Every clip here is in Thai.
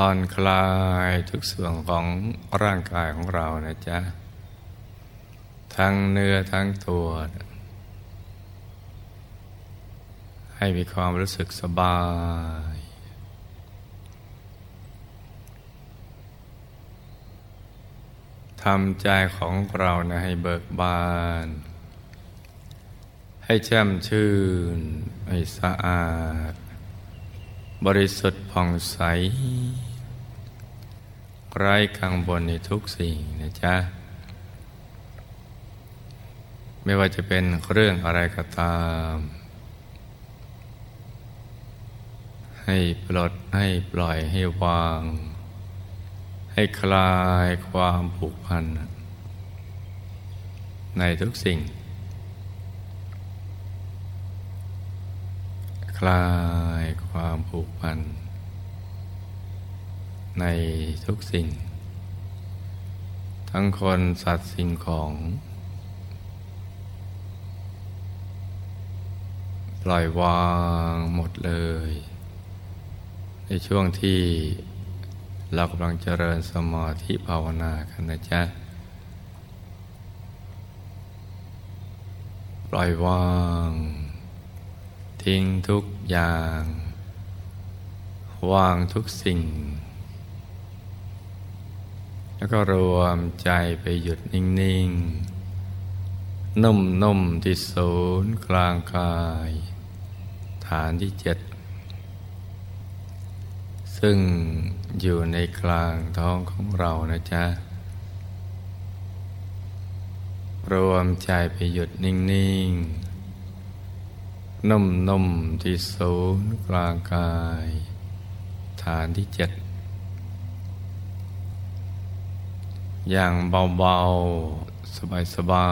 ผ่อนคลายทุกส่วนของร่างกายของเรานะจ๊ะ ทั้งเนื้อทั้งตัว ให้มีความรู้สึกสบาย ทำใจของเรานะให้เบิกบาน ให้แช่มชื่น ให้สะอาดบริสุทธิ์ผ่องใส ไร้กังวลในทุกสิ่งนะจ๊ะ ไม่ว่าจะเป็นเรื่องอะไรก็ตาม ให้ปลดให้ปล่อยให้วาง ให้คลายความผูกพัน ในทุกสิ่ง คลายความผูกพัน ในทุกสิ่ง ทั้งคนสัตว์สิ่งของ ปล่อยวางหมดเลย ในช่วงที่เรากำลังเจริญสมาธิภาวนากันนะจ๊ะ ปล่อยวาง ทิ้งทุกอย่าง วางทุกสิ่ง แล้วก็รวมใจไปหยุดนิ่ง ๆ นุ่ม ๆ ที่ศูนย์กลางกาย ฐานที่เจ็ด ซึ่งอยู่ในกลางท้องของเรานะจ๊ะ รวมใจไปหยุดนิ่ง ๆ นุ่ม ๆ ที่ศูนย์กลางกาย ฐานที่เจ็ด อย่างเบาๆ สบา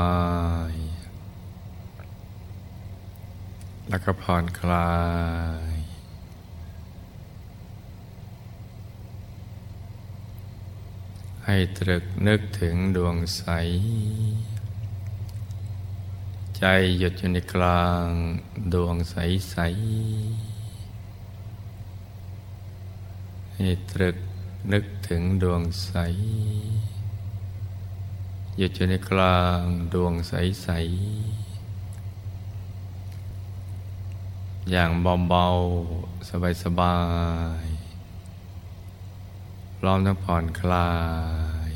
ยๆ แล้วก็ผ่อนคลาย ให้ตรึกนึกถึงดวงใส ใจหยุดอยู่ในกลางดวงใสใสให้ตรึกนึกถึงดวงใส หยุดอยู่ในกลางดวงใส ๆ อย่างเบา ๆ สบาย ๆ พร้อมทั้งผ่อนคลาย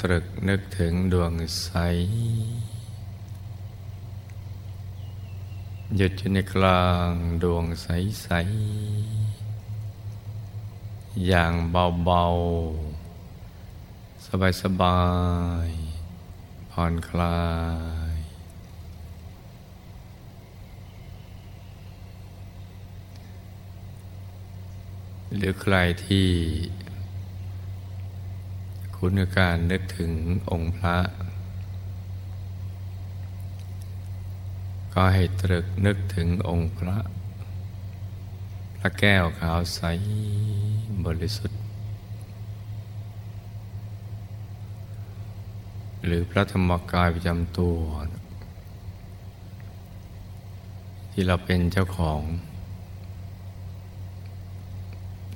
ตรึกนึกถึงดวงใส หยุดอยู่ในกลางดวงใส ๆ อย่างเบาๆ สบายๆ ผ่อนคลาย หรือใครที่คุณการนึกถึงองค์พระ ก็ให้ตรึกนึกถึงองค์พระ พระแก้วขาวใส บริสุทธิ์ หรือพระธรรมกายประจำตัว ที่เราเป็นเจ้าของ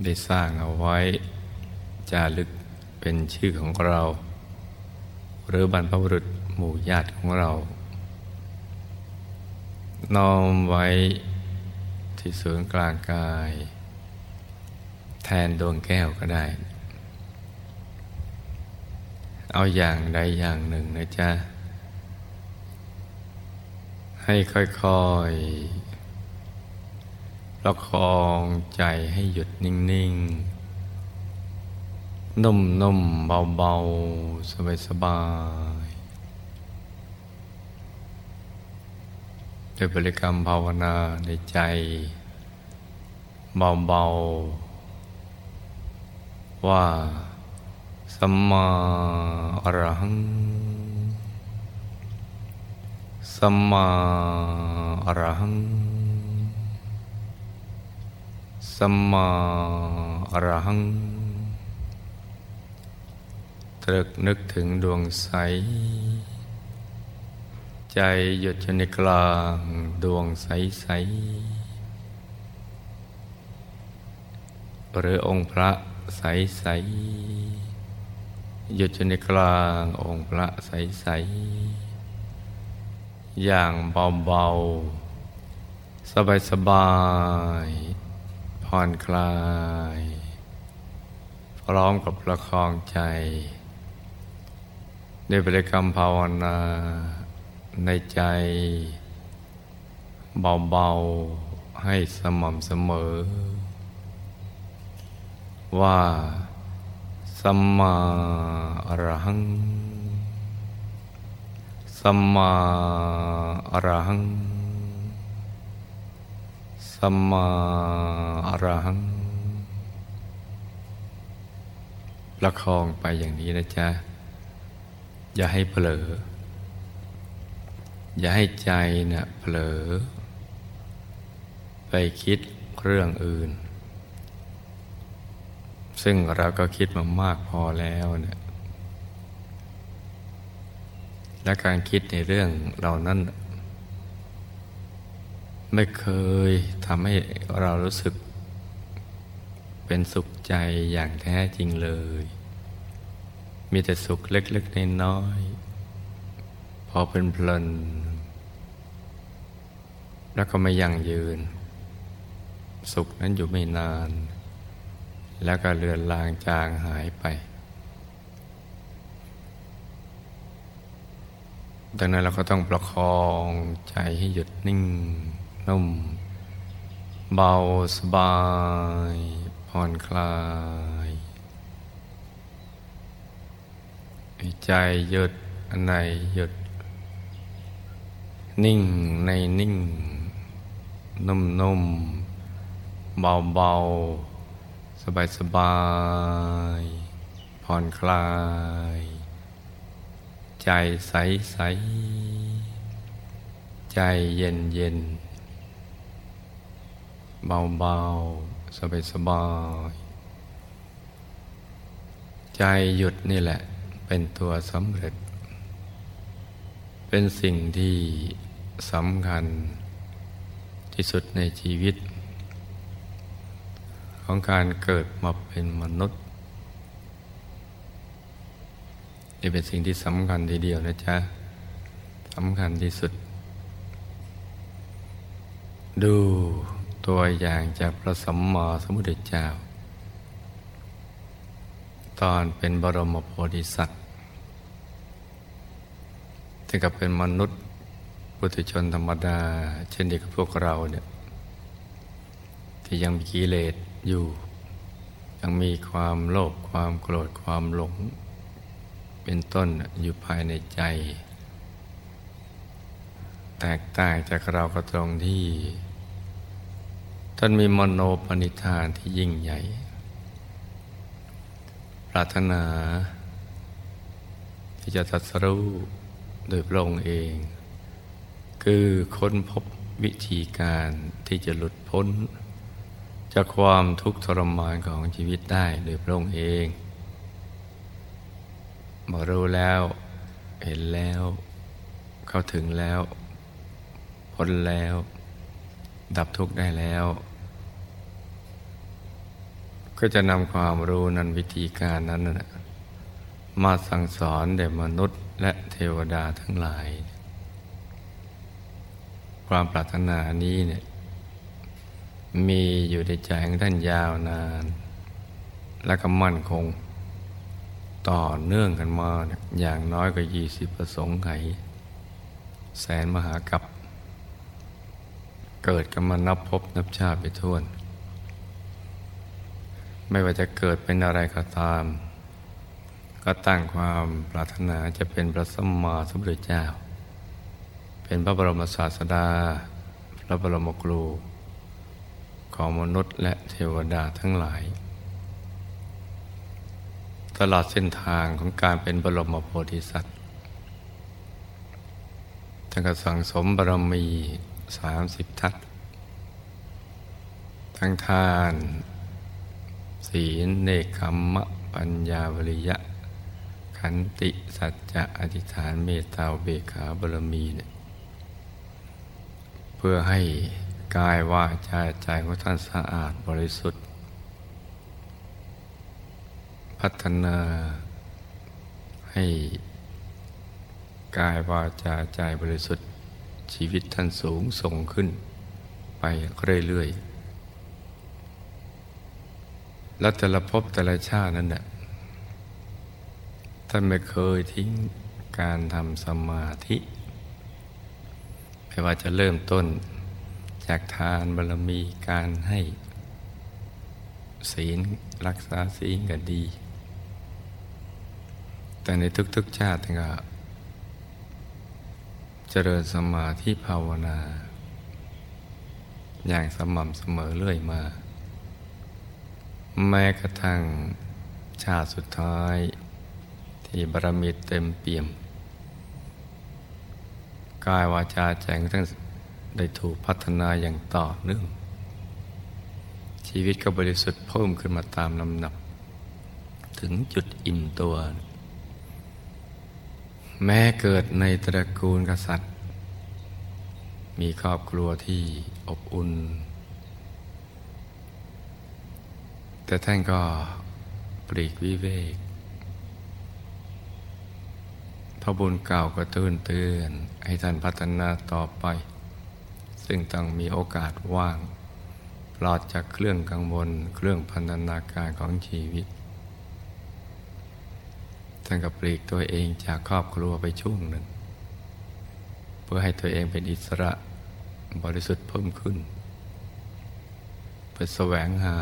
ได้สร้างเอาไว้จารึกเป็นชื่อของเรา หรือบรรพบุรุษหมู่ญาติของเรา น้อมไว้ที่ศูนย์กลางกาย แทนดวงแก้วก็ได้ เอาอย่างใดอย่างหนึ่งนะจ๊ะ ให้ค่อยๆประคองใจให้หยุดนิ่งๆ นุ่มๆ เบาๆ สบายๆด้วยบริกรรมภาวนาในใจเบาๆ ว่า สัมมาอรหัง สัมมาอรหัง สัมมาอรหัง ตรึกนึกถึงดวงใส ใจหยุดอยู่ในกลางดวงใสใสหรือองค์พระ ใสใสหยุดอยู่ในกลางองค์พระใสใสอย่างเบาๆ สบายๆ ผ่อนคลาย พร้อมกับประคองใจในบริกรรมภาวนาในใจ เบา ๆ ให้สม่ำเสมอ ว่าสัมมาอรหัง สัมมาอรหัง สัมมาอรหัง ประคองไปอย่างนี้นะจ๊ะ อย่าให้เผลอ อย่าให้ใจเนี่ยเผลอ ไปคิดเรื่องอื่น ซึ่งเราก็คิดมามากพอแล้วเนี่ยและการคิดในเรื่องเหล่านั้น ไม่เคยทำให้เรารู้สึก เป็นสุขใจอย่างแท้จริงเลย มีแต่สุขเล็กๆน้อยๆพอเป็นเพลิน แล้วก็ไม่ยั่งยืน สุขนั้นอยู่ไม่นาน แล้วก็เลือนลางจางหายไป ดังนั้นเราก็ต้องประคองใจให้หยุดนิ่งนุ่ม เบาสบาย ผ่อนคลายใจหยุดอันไหนหยุด นิ่งในนิ่ง นุ่มนุ่มเบาเบา สบายสบาย ผ่อนคลาย ใจใสใส ใจเย็นเย็น เบาเบาสบายสบาย ใจหยุดนี่แหละ เป็นตัวสำเร็จ เป็นสิ่งที่สำคัญที่สุดในชีวิต ของการเกิดมาเป็นมนุษย์นี่เป็นสิ่งที่สำคัญทีเดียวนะจ๊ะสำคัญที่สุด ดูตัวอย่างจากพระสัมมาสัมพุทธเจ้า ตอนเป็นบรมโพธิสัตว์ถึงกับเป็นมนุษย์ปุถุชนธรรมดา เช่นเดียวกับพวกเราเนี่ยที่ยังมีกิเลส อยู่ ยังมีความโลภความโกรธความหลง เป็นต้นอยู่ภายในใจ แตกต่างจากเราก็ตรงที่ท่านมีมโนปณิธานที่ยิ่งใหญ่ ปรารถนา ที่จะตัดสู้โดยพระองค์เอง คือค้นพบวิธีการที่จะหลุดพ้น จากความทุกข์ทรมานของชีวิตได้โดยพระองค์เองมารู้แล้วเห็นแล้ว เข้าถึงแล้วพ้นแล้ว ดับทุกข์ได้แล้ว ก็จะนำความรู้นั้นวิธีการนั้นนะมาสั่งสอนแด่มนุษย์และเทวดาทั้งหลาย ความปรารถนานี้เนี่ย มีอยู่ในใจของท่านยาวนาน และก็มั่นคง ต่อเนื่องกันมาอย่างน้อยก็ยี่สิบประสงค์ไขแสนมหากับ เกิดกันมานับพบนับชาติไปทั่วไม่ว่าจะเกิดเป็นอะไรก็ตาม ก็ตั้งความปรารถนาจะเป็นพระสัมมาสัมพุทธเจ้า เป็นพระบรมศาสดา พระบรมครู ของมนุษย์และเทวดาทั้งหลาย ตลอดเส้นทางของการเป็นบรมโพธิสัตว์ท่านก็สั่งสมบารมีสามสิบทัศทั้งทาน ศีลเนคขมมะ ปัญญาวริยะ ขันติสัจจะอธิษฐานเมตตาเบขาบารมีเนี่ยเพื่อให้ กายวาจาใจของท่านสะอาดบริสุทธิ์ พัฒนาให้กายวาจาใจบริสุทธิ์ ชีวิตท่านสูงส่งขึ้น ไปเรื่อยๆ แล้วแต่ละภพแต่ละชาตินั้นเนี่ยท่านไม่เคยทิ้งการทำสมาธิ ไม่ว่าจะเริ่มต้น จากทานบารมีการให้ศีลรักษาศีลก็ดี แต่ในทุกๆชาติก็เจริญสมาธิภาวนา อย่างสม่ำเสมอเรื่อยมา แม้กระทั่งชาติสุดท้าย ที่บารมีเต็มเปี่ยม กายวาจาแจงทั้ง ได้ถูกพัฒนาอย่างต่อเนื่อง ชีวิตก็บริสุทธิ์เพิ่มขึ้นมาตามลำดับ ถึงจุดอิ่มตัว แม้เกิดในตระกูลกษัตริย์ มีครอบครัวที่อบอุ่น แต่ท่านก็ปลีกวิเวกพระบุญเก่าก็ตื่นเตือนให้ท่านพัฒนาต่อไป ซึ่งต้องมีโอกาสว่าง ปลอดจากเครื่องกังวลเครื่องพันธนาการของชีวิต ท่านก็ปลีกตัวเองจากครอบครัวไปช่วงหนึ่ง เพื่อให้ตัวเองเป็นอิสระบริสุทธิ์เพิ่มขึ้นเพื่อแสวงหา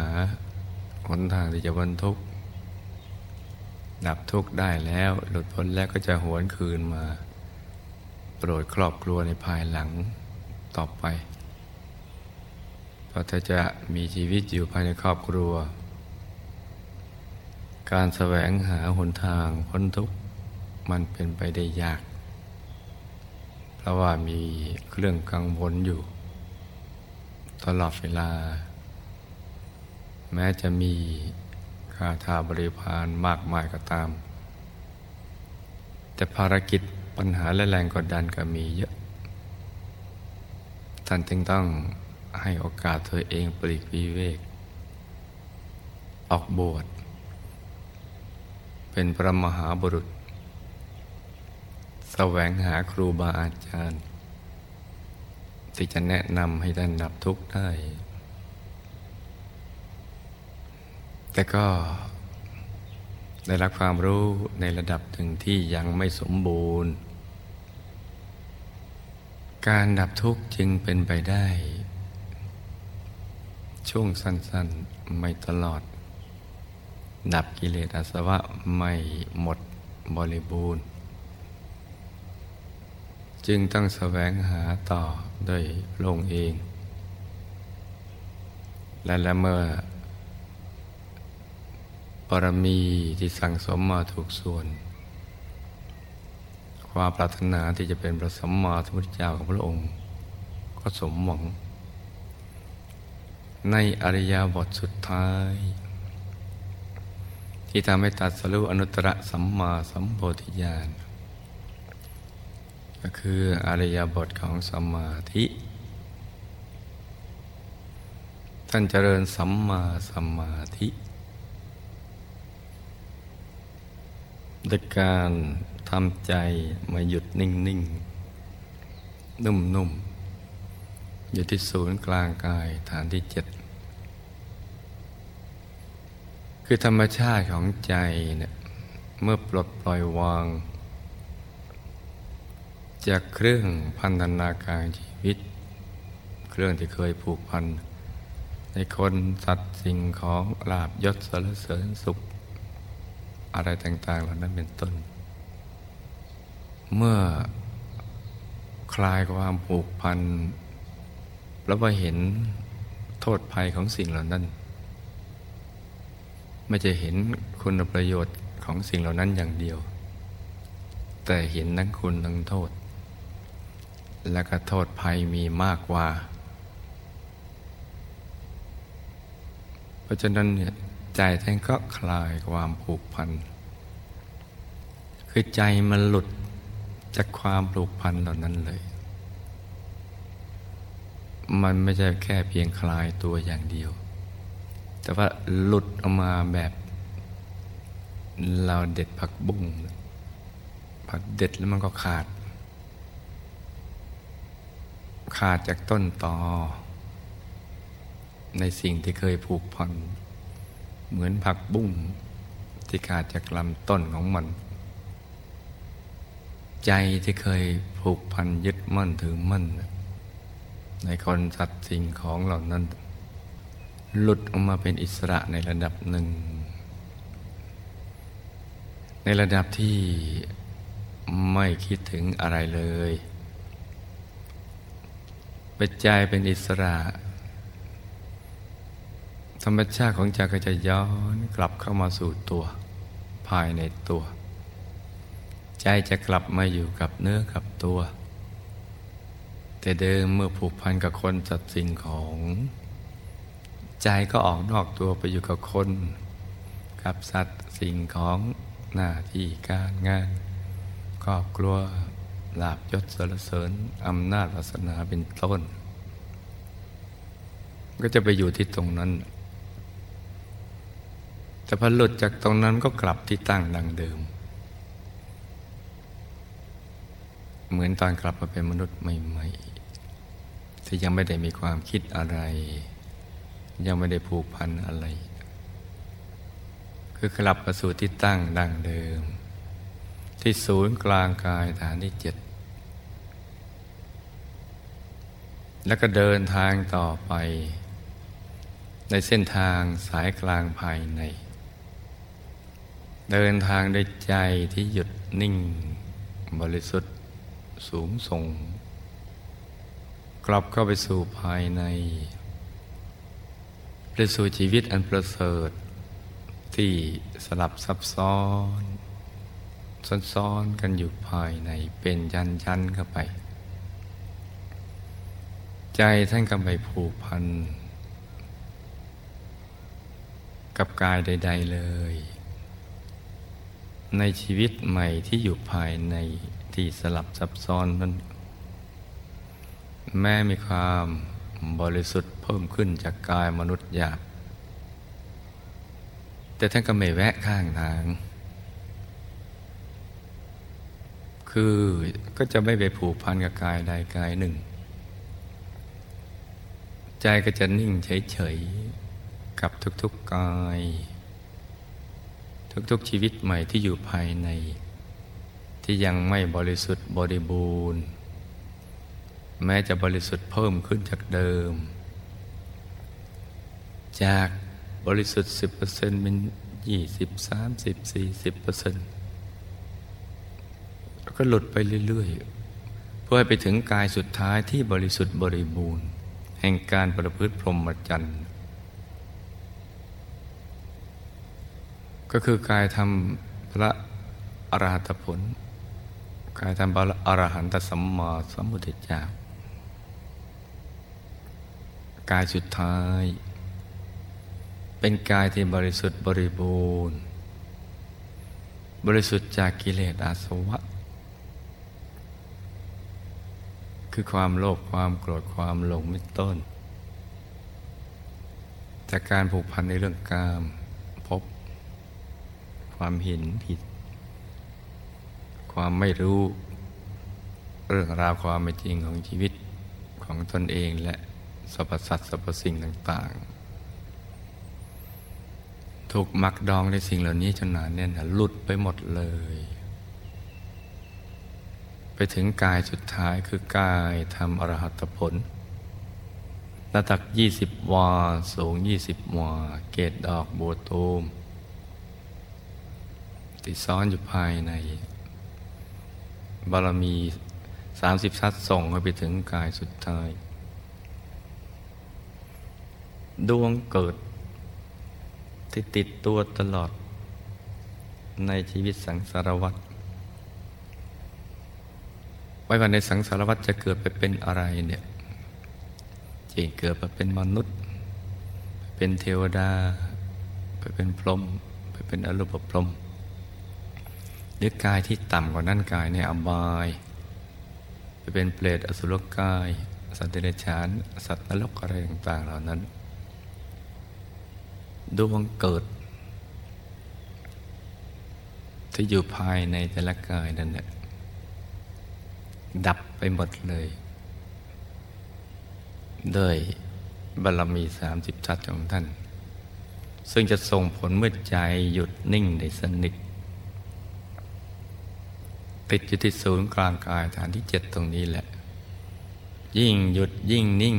หนทางที่จะบรรทุกดับทุกข์ได้แล้ว หลุดพ้นแล้วก็จะหวนคืนมา โปรดครอบครัวในภายหลัง ต่อไปเพราะถ้าจะมีชีวิตอยู่ภายในครอบครัว การแสวงหาหนทางพ้นทุกข์มันเป็นไปได้ยาก เพราะว่ามีเครื่องกังวลอยู่ ตลอดเวลา แม้จะมีคาถาบริพารมากมายก็ตาม แต่ภารกิจปัญหาและแรงกดดันก็มีเยอะ ท่านจึงต้องให้โอกาสเธอเองปลีกวิเวก ออกบวชเป็นพระมหาบุรุษ แสวงหาครูบาอาจารย์ ที่จะแนะนำให้ท่านดับทุกข์ได้ แต่ก็ได้รับความรู้ในระดับหนึ่งที่ยังไม่สมบูรณ์ การดับทุกข์จึงเป็นไปได้ ช่วงสั้นๆไม่ตลอด ดับกิเลสอาสวะไม่หมดบริบูรณ์ จึงต้องแสวงหาต่อโดยลงเอง และละเมื่อปรมีที่สั่งสมมาถูกส่วน ความปรารถนาที่จะเป็นพระสัมมาสัมพุทธเจ้าของพระองค์ ก็สมหวัง ในอริยบทสุดท้าย ที่ทำให้ตัดสรุอนุตตรสัมมาสัมโพธิญาณก็คืออริยบทของสมาธิ ท่านเจริญสัมมาสมาธิดยการ ทำใจมาหยุดนิ่งๆนุ่มๆอยู่ที่ศูนย์กลางกายฐานที่เจ็ดคือธรรมชาติของใจเนี่ยเมื่อปลดปล่อยวาง จากเครื่องพันธนาการชีวิต เครื่องที่เคยผูกพัน ในคนสัตว์สิ่งของลาบยศสรเสริญสุข อะไรต่าง ๆ เหล่านั้นเป็นต้น เมื่อคลายความผูกพัน แล้วมาเห็นโทษภัยของสิ่งเหล่านั้น ไม่จะเห็นคุณประโยชน์ของสิ่งเหล่านั้นอย่างเดียว แต่เห็นทั้งคุณทั้งโทษ และก็โทษภัยมีมากกว่า เพราะฉะนั้นเนี่ยใจท่านก็คลายความผูกพัน คือใจมันหลุด จากความผูกพันเหล่านั้นเลย มันไม่ใช่แค่เพียงคลายตัวอย่างเดียว แต่ว่าหลุดออกมาแบบเราเด็ดผักบุ้งผักเด็ดแล้วมันก็ขาด ขาดจากต้นตอ ในสิ่งที่เคยผูกพัน เหมือนผักบุ้งที่ขาดจากลำต้นของมัน ใจที่เคยผูกพันยึดมั่นถือมั่น ในคนสัตว์สิ่งของเหล่านั้น หลุดออกมาเป็นอิสระในระดับหนึ่ง ในระดับที่ไม่คิดถึงอะไรเลยเป็นใจเป็นอิสระ ธรรมชาติของใจก็จะย้อนกลับเข้ามาสู่ตัว ภายในตัว ใจจะกลับมาอยู่กับเนื้อกับตัว แต่เดิมเมื่อผูกพันกับคนสัตว์สิ่งของ ใจก็ออกนอกตัวไปอยู่กับคน กับสัตว์สิ่งของหน้าที่การงานครอบครัวลาบยศสรรเสริญอำนาจวาสนาเป็นต้น ก็จะไปอยู่ที่ตรงนั้น แต่พอหลุดจากตรงนั้นก็กลับที่ตั้งดังเดิม เหมือนตอนกลับมาเป็นมนุษย์ใหม่ๆที่ยังไม่ได้มีความคิดอะไร ยังไม่ได้ผูกพันอะไร คือกลับมาสู่ที่ตั้งดั้งเดิม ที่ศูนย์กลางกายฐานที่เจ็ดแล้วก็เดินทางต่อไป ในเส้นทางสายกลางภายใน เดินทางด้วยใจที่หยุดนิ่ง บริสุทธิ์ สูงส่ง กลับเข้าไปสู่ภายใน ไปสู่ชีวิตอันประเสริฐ ที่สลับซับซ้อน ซ้อนๆกันอยู่ภายในเป็นยันยันเข้าไป ใจท่านก็ไปผูกพัน กับกายใด ๆเลย ในชีวิตใหม่ที่อยู่ภายใน ที่สลับซับซ้อนนั้นแม้มีความบริสุทธิ์เพิ่มขึ้นจากกายมนุษย์หยาบ แต่ท่านก็ไม่แวะข้างทาง คือก็จะไม่ไปผูกพันกับกายใดกายหนึ่ง ใจก็จะนิ่งเฉยๆ กับทุกๆกาย ทุกๆชีวิตใหม่ที่อยู่ภายใน ที่ยังไม่บริสุทธิ์บริบูรณ์ แม้จะบริสุทธิ์เพิ่มขึ้นจากเดิม จากบริสุทธิ์ 10%เป็น20 30 40%แล้วก็หลุดไปเรื่อยๆ เพื่อให้ไปถึงกายสุดท้ายที่บริสุทธิ์บริบูรณ์ แห่งการประพฤติพรหมจรรย์ก็คือกายทำพระอรหัตผล กายทำพระอรหันตสัมมาสัมพุทธเจ้ากายสุดท้าย เป็นกายที่บริสุทธิ์บริบูรณ์ บริสุทธิ์จากกิเลสอาสวะ คือความโลภความโกรธความหลงม่ต้น จากการผูกพันในเรื่องกามความเห็นผิด ความไม่รู้ เรื่องราวความเป็นจริงของชีวิตของตนเองและสรรพสัตว์สรรพสิ่งต่าง ๆ ถูกมักดองในสิ่งเหล่านี้จนหนาแน่นหลุดไปหมดเลย ไปถึงกายสุดท้ายคือกายทำอรหัตผลระดับยี่สิบวา สูงยี่สิบวา เกตดอกบัวตูมที่ซ้อนอยู่ภายใน บารมีสามสิบทัศส่งไปถึงกายสุดท้าย ดวงเกิดที่ติดตัวตลอด ในชีวิตสังสารวัฏไว้ว่าในสังสารวัฏจะเกิดไปเป็นอะไรเนี่ยจะเกิดไปเป็นมนุษย์ เป็นเทวดา ไปเป็นพรหมไปเป็นอรูปพรหม หรือกายที่ต่ำกว่านั้นกายในอบายไปเป็นเปรตอสุรกาย สัตว์เดรัจฉาน สัตว์นรกอะไรต่างๆเหล่านั้นดวงเกิด ที่อยู่ภายในแต่ละกายนั่นเนี่ยดับไปหมดเลยด้วยบารมีสามสิบทัศของท่าน ซึ่งจะส่งผลเมื่อใจหยุดนิ่งได้สนิท ติดอยู่ที่ศูนย์กลางกายฐานที่เจ็ดตรงนี้แหละ ยิ่งหยุดยิ่งนิ่ง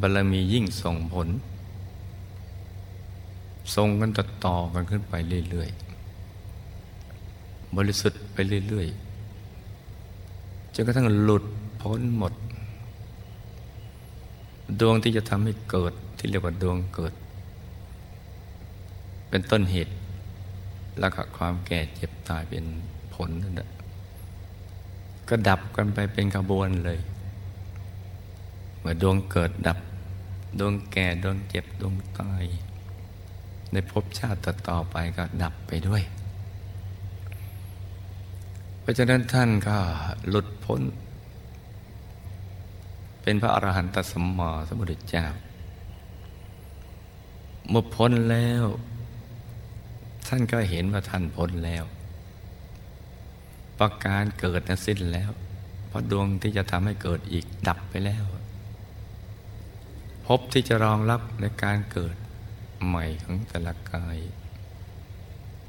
บารมียิ่งส่งผลส่งกันต่อต่อกันขึ้นไปเรื่อยๆ บริสุทธิ์ไปเรื่อยๆจนกระทั่งหลุดพ้นหมด ดวงที่จะทำให้เกิดที่เรียกว่าดวงเกิด เป็นต้นเหตุ แล้วก็ความแก่เจ็บตายเป็น ลนั่นแหละก็ดับกันไปเป็นขบวนเลย เมื่อดวงเกิดดับ ดวงแก่ดวงเจ็บดวงตาย ในภพชาติต่อไปก็ดับไปด้วย เพราะฉะนั้นท่านก็หลุดพ้น เป็นพระอรหันตสัมมาสัมพุทธเจ้า เมื่อพ้นแล้ว ท่านก็เห็นว่าท่านพ้นแล้ว ประการเกิดนั้นสิ้นแล้ว เพราะดวงที่จะทำให้เกิดอีกดับไปแล้วพบที่จะรองรับในการเกิดใหม่ของแต่ละกาย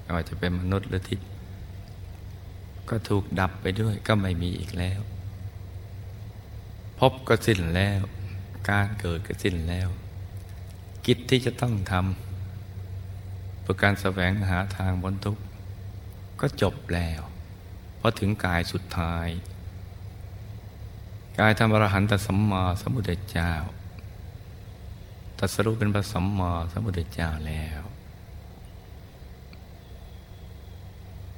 ไม่ว่าจะเป็นมนุษย์หรือทิพย์ก็ถูกดับไปด้วยก็ไม่มีอีกแล้ว พบก็สิ้นแล้ว การเกิดก็สิ้นแล้ว กิจที่จะต้องทำเพื่อการแสวงหาทางบนทุกข์ก็จบแล้ว พอถึงกายสุดท้าย กายธรรมรหันตสัมมาสัมพุทธเจ้าตัสรู้เป็นพระสัมมาสัมพุทธเจ้าแล้ว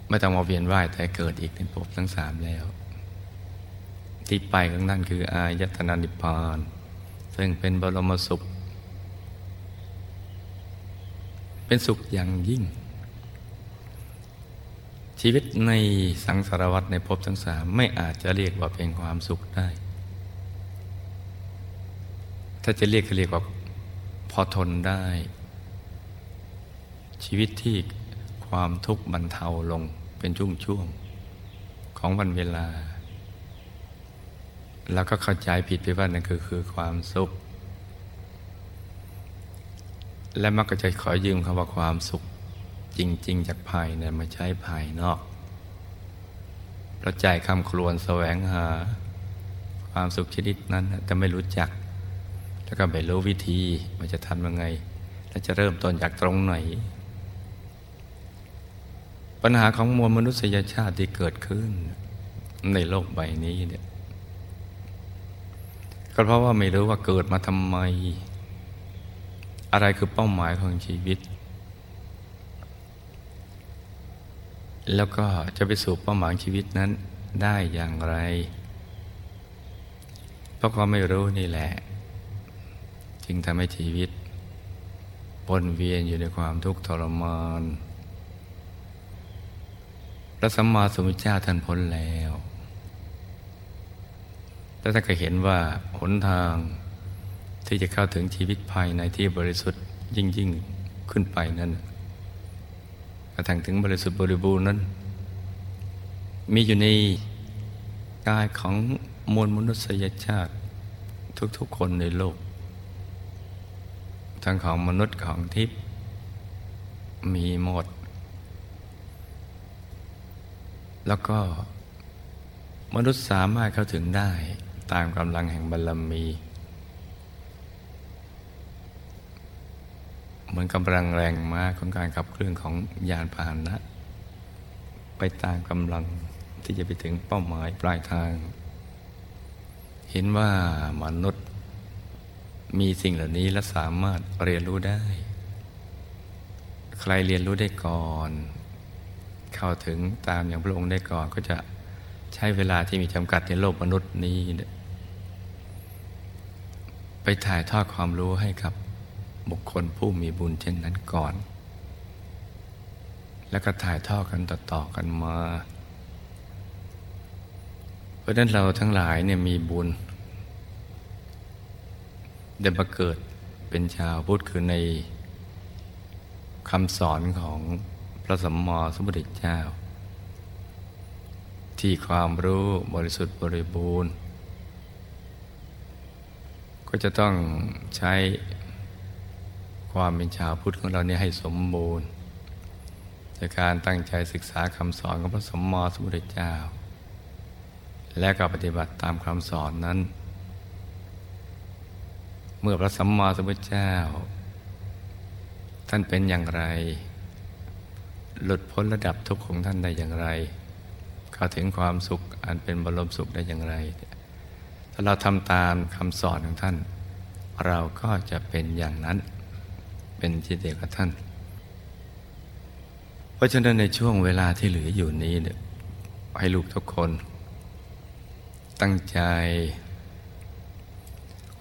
ไม่ต้องมาเวียนว่ายแต่เกิดอีกในภพทั้งสามแล้ว ที่ไปข้างนั้นคือ อายตนานิพพาน ซึ่งเป็นบรมสุข เป็นสุขอย่างยิ่ง ชีวิตในสังสารวัฏในภพทั้งสามไม่อาจจะเรียกว่าเป็นความสุขได้ ถ้าจะเรียกก็เรียกว่าพอทนได้ ชีวิตที่ความทุกข์บรรเทาลงเป็นช่วงๆของวันเวลา แล้วก็เข้าใจผิดไปว่านั่นคือคือความสุข และมักจะขอยืมคำว่าความสุข จริง ๆ จากภายในมาใช้ภายนอกเราใจคำครวนแสวงหา ความสุขชนิดนั้นแต่ไม่รู้จัก แล้วก็ไม่รู้วิธีว่าจะทำยังไง และจะเริ่มต้นจากตรงไหน ปัญหาของมวลมนุษยชาติที่เกิดขึ้น ในโลกใบนี้เนี่ยก็เพราะว่าไม่รู้ว่าเกิดมาทำไม อะไรคือเป้าหมายของชีวิต แล้วก็จะไปสู่เป้าหมายชีวิตนั้นได้อย่างไร เพราะความไม่รู้นี่แหละ จึงทำให้ชีวิตวนเวียนอยู่ในความทุกข์ทรมานพระสัมมาสัมพุทธเจ้าท่านพ้นแล้ว แล้วท่านก็เห็นว่าหนทางที่จะเข้าถึงชีวิตภายในที่บริสุทธิ์ยิ่งยิ่งขึ้นไปนั้น กระทั่งถึงบริสุทธิ์บริบูรณ์นั้น มีอยู่ในกายของมวลมนุษยชาติทุกๆคนในโลก ทั้งของมนุษย์ของทิพย์มีหมด แล้วก็มนุษย์สามารถเข้าถึงได้ตามกำลังแห่งบารมี เหมือนกำลังแรงมาของการขับเคลื่อนของยานพาหนะ ไปตามกำลังที่จะไปถึงเป้าหมายปลายทาง เห็นว่ามนุษย์มีสิ่งเหล่านี้และสามารถเรียนรู้ได้ ใครเรียนรู้ได้ก่อน เข้าถึงตามอย่างพระองค์ได้ก่อนก็จะใช้เวลาที่มีจำกัดในโลกมนุษย์นี้ ไปถ่ายทอดความรู้ให้กับ บุคคลผู้มีบุญเช่นนั้นก่อน แล้วก็ถ่ายทอดกันต่อๆกันมา เพราะนั้นเราทั้งหลายเนี่ยมีบุญ ได้มาเกิดเป็นชาวพุทธคือในคำสอนของพระสัมมาสัมพุทธเจ้า ที่ความรู้บริสุทธิ์บริบูรณ์ ก็จะต้องใช้ ความเป็นชาวพุทธของเราเนี่ยให้สมบูรณ์ จากการตั้งใจศึกษาคำสอนของพระสมมาสัมพุทธเจ้า และก็ปฏิบัติตามคำสอนนั้น เมื่อพระสัมมาสัมพุทธเจ้า ท่านเป็นอย่างไร หลุดพ้นระดับทุกข์ของท่านได้อย่างไร เข้าถึงความสุขอันเป็นบรมสุขได้อย่างไร ถ้าเราทำตามคำสอนของท่านเราก็จะเป็นอย่างนั้น เป็นจิตเดียวกับท่าน เพราะฉะนั้นในช่วงเวลาที่เหลืออยู่นี้เนี่ยให้ลูกทุกคน ตั้งใจ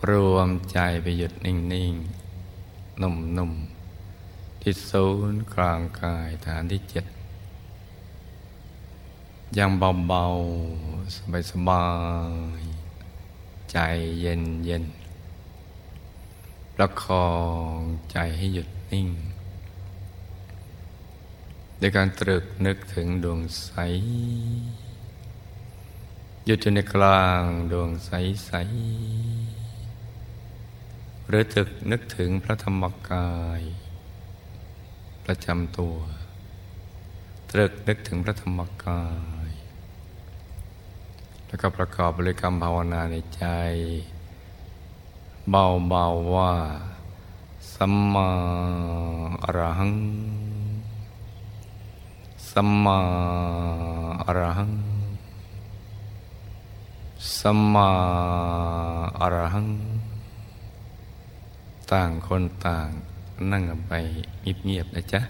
รวมใจไปหยุดนิ่งๆ นุ่มๆ ที่ศูนย์กลางกายฐานที่เจ็ดยังเบาๆ สบายๆ ใจเย็นเย็น ประคองใจให้หยุดนิ่งด้วยการตรึกนึกถึงดวงใส หยุดอยู่ในกลางดวงใสใส หรือตรึกนึกถึงพระธรรมกาย ประจำตัว ตรึกนึกถึงพระธรรมกาย แล้วก็ประกอบบริกรรมภาวนาในใจ เบาๆว่า สัมมาอรหัง สัมมาอรหัง สัมมาอรหัง ต่างคนต่างนั่งกันไปเงียบๆนะจ๊ะ